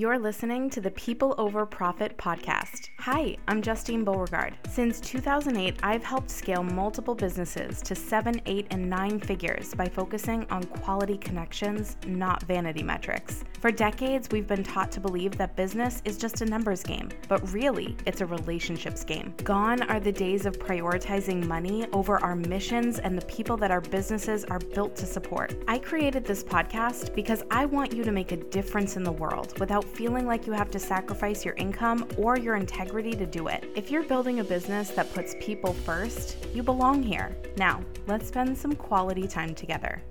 You're listening to the People Over Profit podcast. Hi, I'm Justine Beauregard. Since 2008, I've helped scale multiple businesses to seven, eight, and nine figures by focusing on quality connections, not vanity metrics. For decades, we've been taught to believe that business is just a numbers game, but really, it's a relationships game. Gone are the days of prioritizing money over our missions and the people that our businesses are built to support. I created this podcast because I want you to make a difference in the world without feeling like you have to sacrifice your income or your integrity to do it. If you're building a business that puts people first, you belong here. Now, let's spend some quality time together.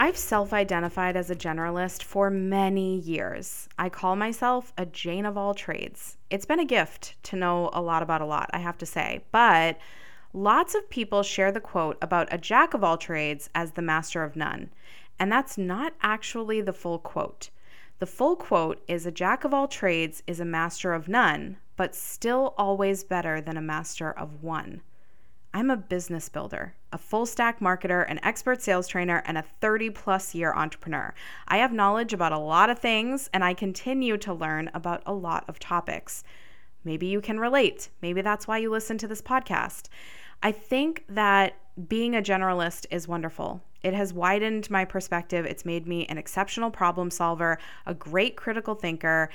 I've self identified as a generalist for many years. I call myself a Jane of all trades. It's been a gift to know a lot about a lot, I have to say, but lots of people share the quote about a jack of all trades as the master of none. And that's not actually the full quote. The full quote is A jack of all trades is a master of none, but still always better than a master of one. I'm a business builder, a full stack marketer, an expert sales trainer, and a 30 plus year entrepreneur. I have knowledge about a lot of things, and I continue to learn about a lot of topics. Maybe you can relate. Maybe that's why you listen to this podcast. I think that being a generalist is wonderful. It has widened my perspective. It's made me an exceptional problem solver, a great critical thinker,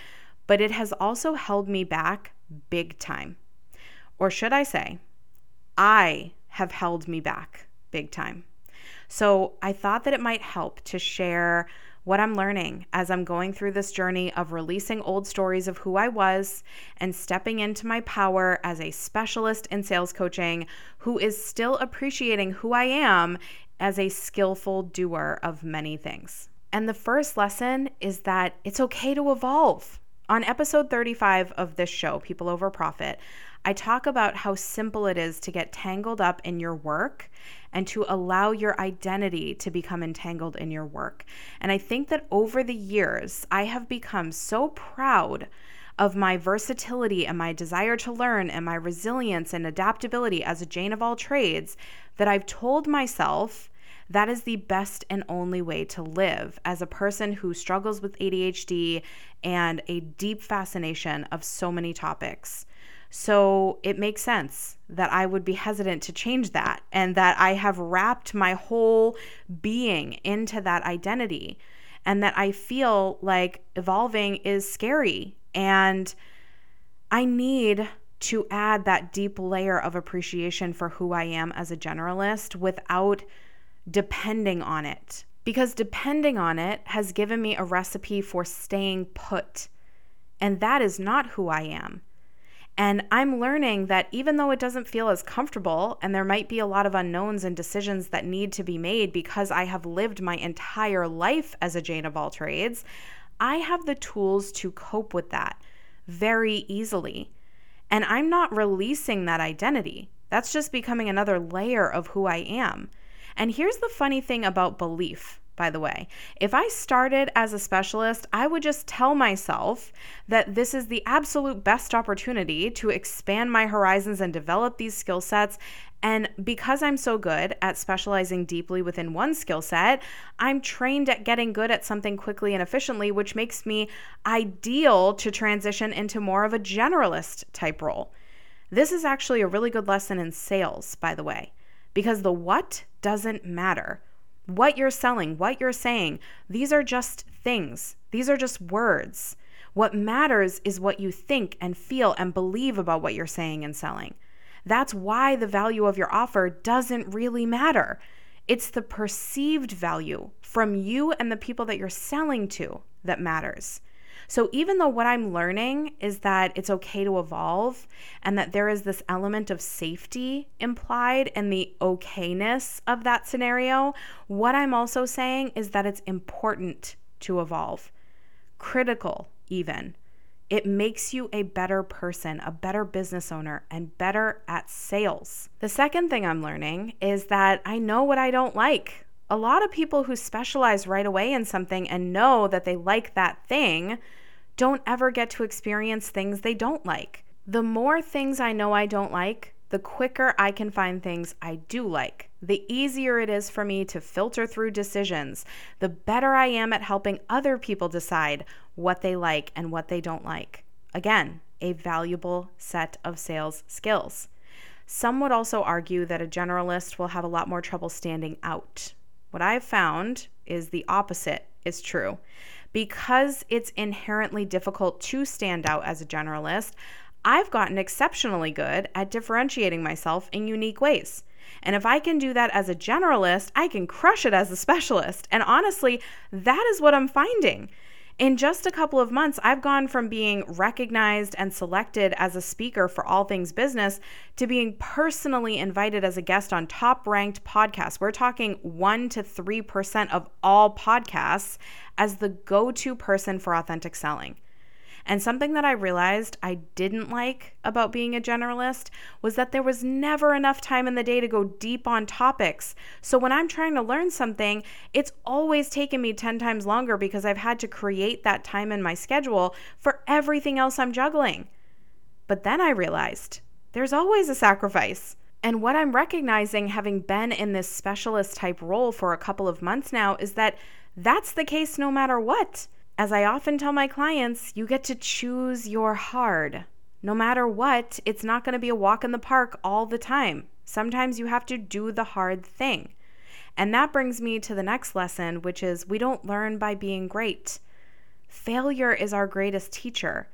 but it has also held me back big time. Or should I say, I have held me back big time. So I thought that it might help to share what I'm learning as I'm going through this journey of releasing old stories of who I was and stepping into my power as a specialist in sales coaching who is still appreciating who I am as a skillful doer of many things. And the first lesson is that it's okay to evolve. On episode 35 of this show, People Over Profit, I talk about how simple it is to get tangled up in your work and to allow your identity to become entangled in your work. And I think that over the years, I have become so proud of my versatility and my desire to learn and my resilience and adaptability as a Jane of all trades that I've told myself that is the best and only way to live as a person who struggles with ADHD and a deep fascination of so many topics. So it makes sense that I would be hesitant to change that and that I have wrapped my whole being into that identity and that I feel like evolving is scary and I need to add that deep layer of appreciation for who I am as a generalist without depending on it. Because depending on it has given me a recipe for staying put. And that is not who I am. And I'm learning that even though it doesn't feel as comfortable, and there might be a lot of unknowns and decisions that need to be made because I have lived my entire life as a Jane of all trades, I have the tools to cope with that very easily. And I'm not releasing that identity. That's just becoming another layer of who I am. And here's the funny thing about belief by the way. If I started as a specialist, I would just tell myself that this is the absolute best opportunity to expand my horizons and develop these skill sets. And because I'm so good at specializing deeply within one skill set, I'm trained at getting good at something quickly and efficiently, which makes me ideal to transition into more of a generalist type role. This is actually a really good lesson in sales, by the way, because the what doesn't matter what you're selling, what you're saying, these are just things, these are just words. What matters is what you think and feel and believe about what you're saying and selling. That's why the value of your offer doesn't really matter. It's the perceived value from you and the people that you're selling to that matters. So even though what I'm learning is that it's okay to evolve and that there is this element of safety implied in the okayness of that scenario, what I'm also saying is that it's important to evolve, critical even. It makes you a better person, a better business owner, and better at sales. The second thing I'm learning is that I know what I don't like. A lot of people who specialize right away in something and know that they like that thing don't ever get to experience things they don't like. The more things I know I don't like, the quicker I can find things I do like. The easier it is for me to filter through decisions, the better I am at helping other people decide what they like and what they don't like. Again, a valuable set of sales skills. Some would also argue that a generalist will have a lot more trouble standing out. What I've found is the opposite is true. Because it's inherently difficult to stand out as a generalist, I've gotten exceptionally good at differentiating myself in unique ways. And if I can do that as a generalist, I can crush it as a specialist. And honestly, that is what I'm finding. In just a couple of months, I've gone from being recognized and selected as a speaker for all things business to being personally invited as a guest on top ranked podcasts. We're talking 1 to 3% of all podcasts as the go to person for authentic selling. And something that I realized I didn't like about being a generalist was that there was never enough time in the day to go deep on topics. So when I'm trying to learn something, it's always taken me 10 times longer because I've had to create that time in my schedule for everything else I'm juggling. But then I realized there's always a sacrifice. And what I'm recognizing, having been in this specialist type role for a couple of months now, is that that's the case no matter what. As I often tell my clients, you get to choose your hard. No matter what, it's not going to be a walk in the park all the time. Sometimes you have to do the hard thing. And that brings me to the next lesson, which is we don't learn by being great. Failure is our greatest teacher.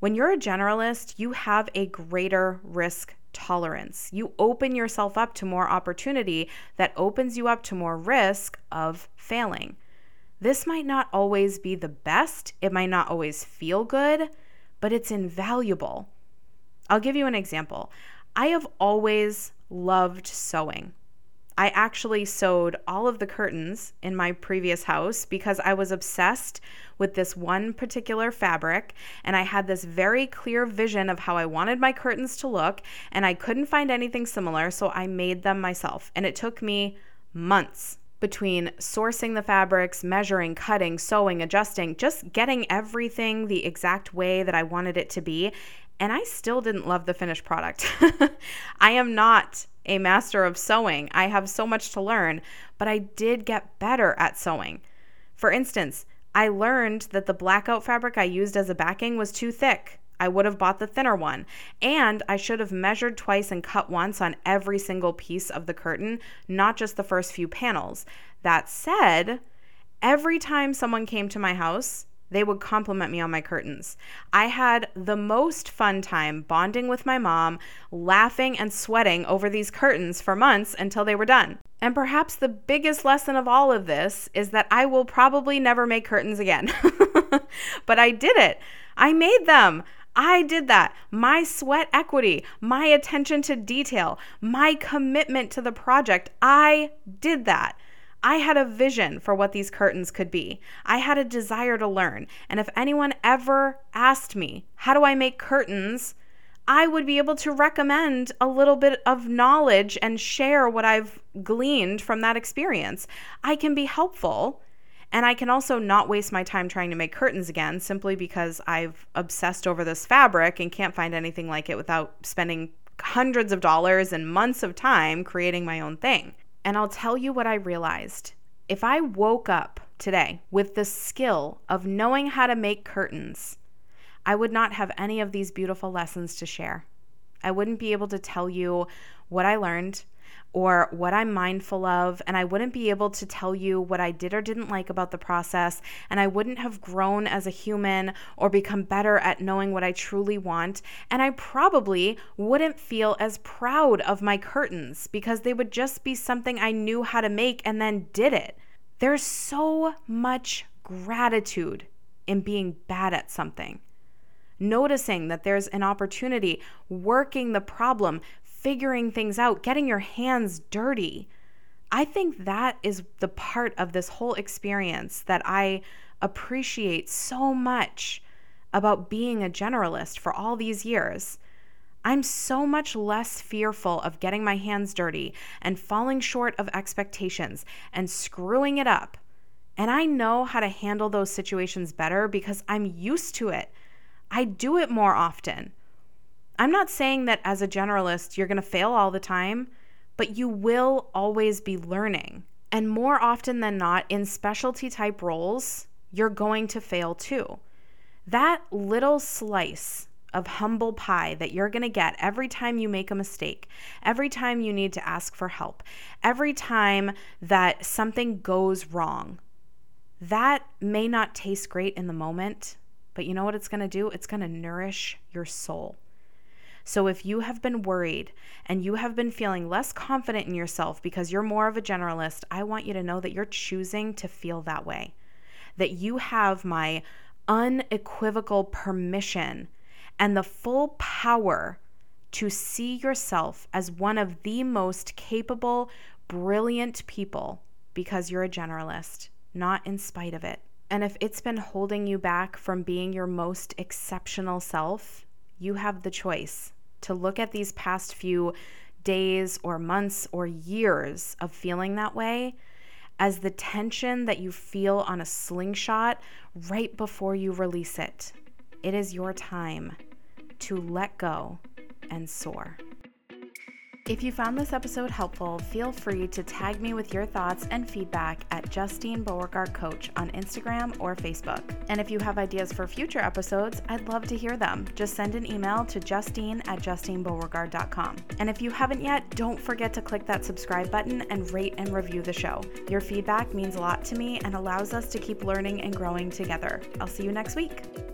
When you're a generalist, you have a greater risk tolerance. You open yourself up to more opportunity that opens you up to more risk of failing. This might not always be the best, it might not always feel good, but it's invaluable. I'll give you an example. I have always loved sewing. I actually sewed all of the curtains in my previous house because I was obsessed with this one particular fabric and I had this very clear vision of how I wanted my curtains to look and I couldn't find anything similar, so I made them myself. And it took me months between sourcing the fabrics, measuring, cutting, sewing, adjusting, just getting everything the exact way that I wanted it to be. And I still didn't love the finished product. I am not a master of sewing. I have so much to learn, but I did get better at sewing. For instance, I learned that the blackout fabric I used as a backing was too thick. I would have bought the thinner one. And I should have measured twice and cut once on every single piece of the curtain, not just the first few panels. That said, every time someone came to my house, they would compliment me on my curtains. I had the most fun time bonding with my mom, laughing and sweating over these curtains for months until they were done. And perhaps the biggest lesson of all of this is that I will probably never make curtains again. but I did it. I made them. I did that. My sweat equity, my attention to detail, my commitment to the project, I did that. I had a vision for what these curtains could be. I had a desire to learn. And if anyone ever asked me, How do I make curtains? I would be able to recommend a little bit of knowledge and share what I've gleaned from that experience. I can be helpful and I can also not waste my time trying to make curtains again simply because I've obsessed over this fabric and can't find anything like it without spending hundreds of dollars and months of time creating my own thing. And I'll tell you what I realized. If I woke up today with the skill of knowing how to make curtains, I would not have any of these beautiful lessons to share. I wouldn't be able to tell you what I learned or what I'm mindful of, and I wouldn't be able to tell you what I did or didn't like about the process, and I wouldn't have grown as a human or become better at knowing what I truly want, and I probably wouldn't feel as proud of my curtains because they would just be something I knew how to make and then did it. There's so much gratitude in being bad at something noticing that there's an opportunity, working the problem, figuring things out, getting your hands dirty. I think that is the part of this whole experience that I appreciate so much about being a generalist for all these years. I'm so much less fearful of getting my hands dirty and falling short of expectations and screwing it up. And I know how to handle those situations better because I'm used to it. I do it more often. I'm not saying that as a generalist, you're going to fail all the time, but you will always be learning. And more often than not, in specialty type roles, you're going to fail too. That little slice of humble pie that you're going to get every time you make a mistake, every time you need to ask for help, every time that something goes wrong, that may not taste great in the moment, but you know what it's going to do? It's going to nourish your soul. So if you have been worried and you have been feeling less confident in yourself because you're more of a generalist, I want you to know that you're choosing to feel that way. That you have my unequivocal permission and the full power to see yourself as one of the most capable, brilliant people because you're a generalist, not in spite of it. And if it's been holding you back from being your most exceptional self, you have the choice to look at these past few days or months or years of feeling that way as the tension that you feel on a slingshot right before you release it. It is your time to let go and soar. If you found this episode helpful, feel free to tag me with your thoughts and feedback at Justine Beauregard Coach on Instagram or Facebook. And if you have ideas for future episodes, I'd love to hear them. Just send an email to justine at justinebeauregard.com. And if you haven't yet, don't forget to click that subscribe button and rate and review the show. Your feedback means a lot to me and allows us to keep learning and growing together. I'll see you next week.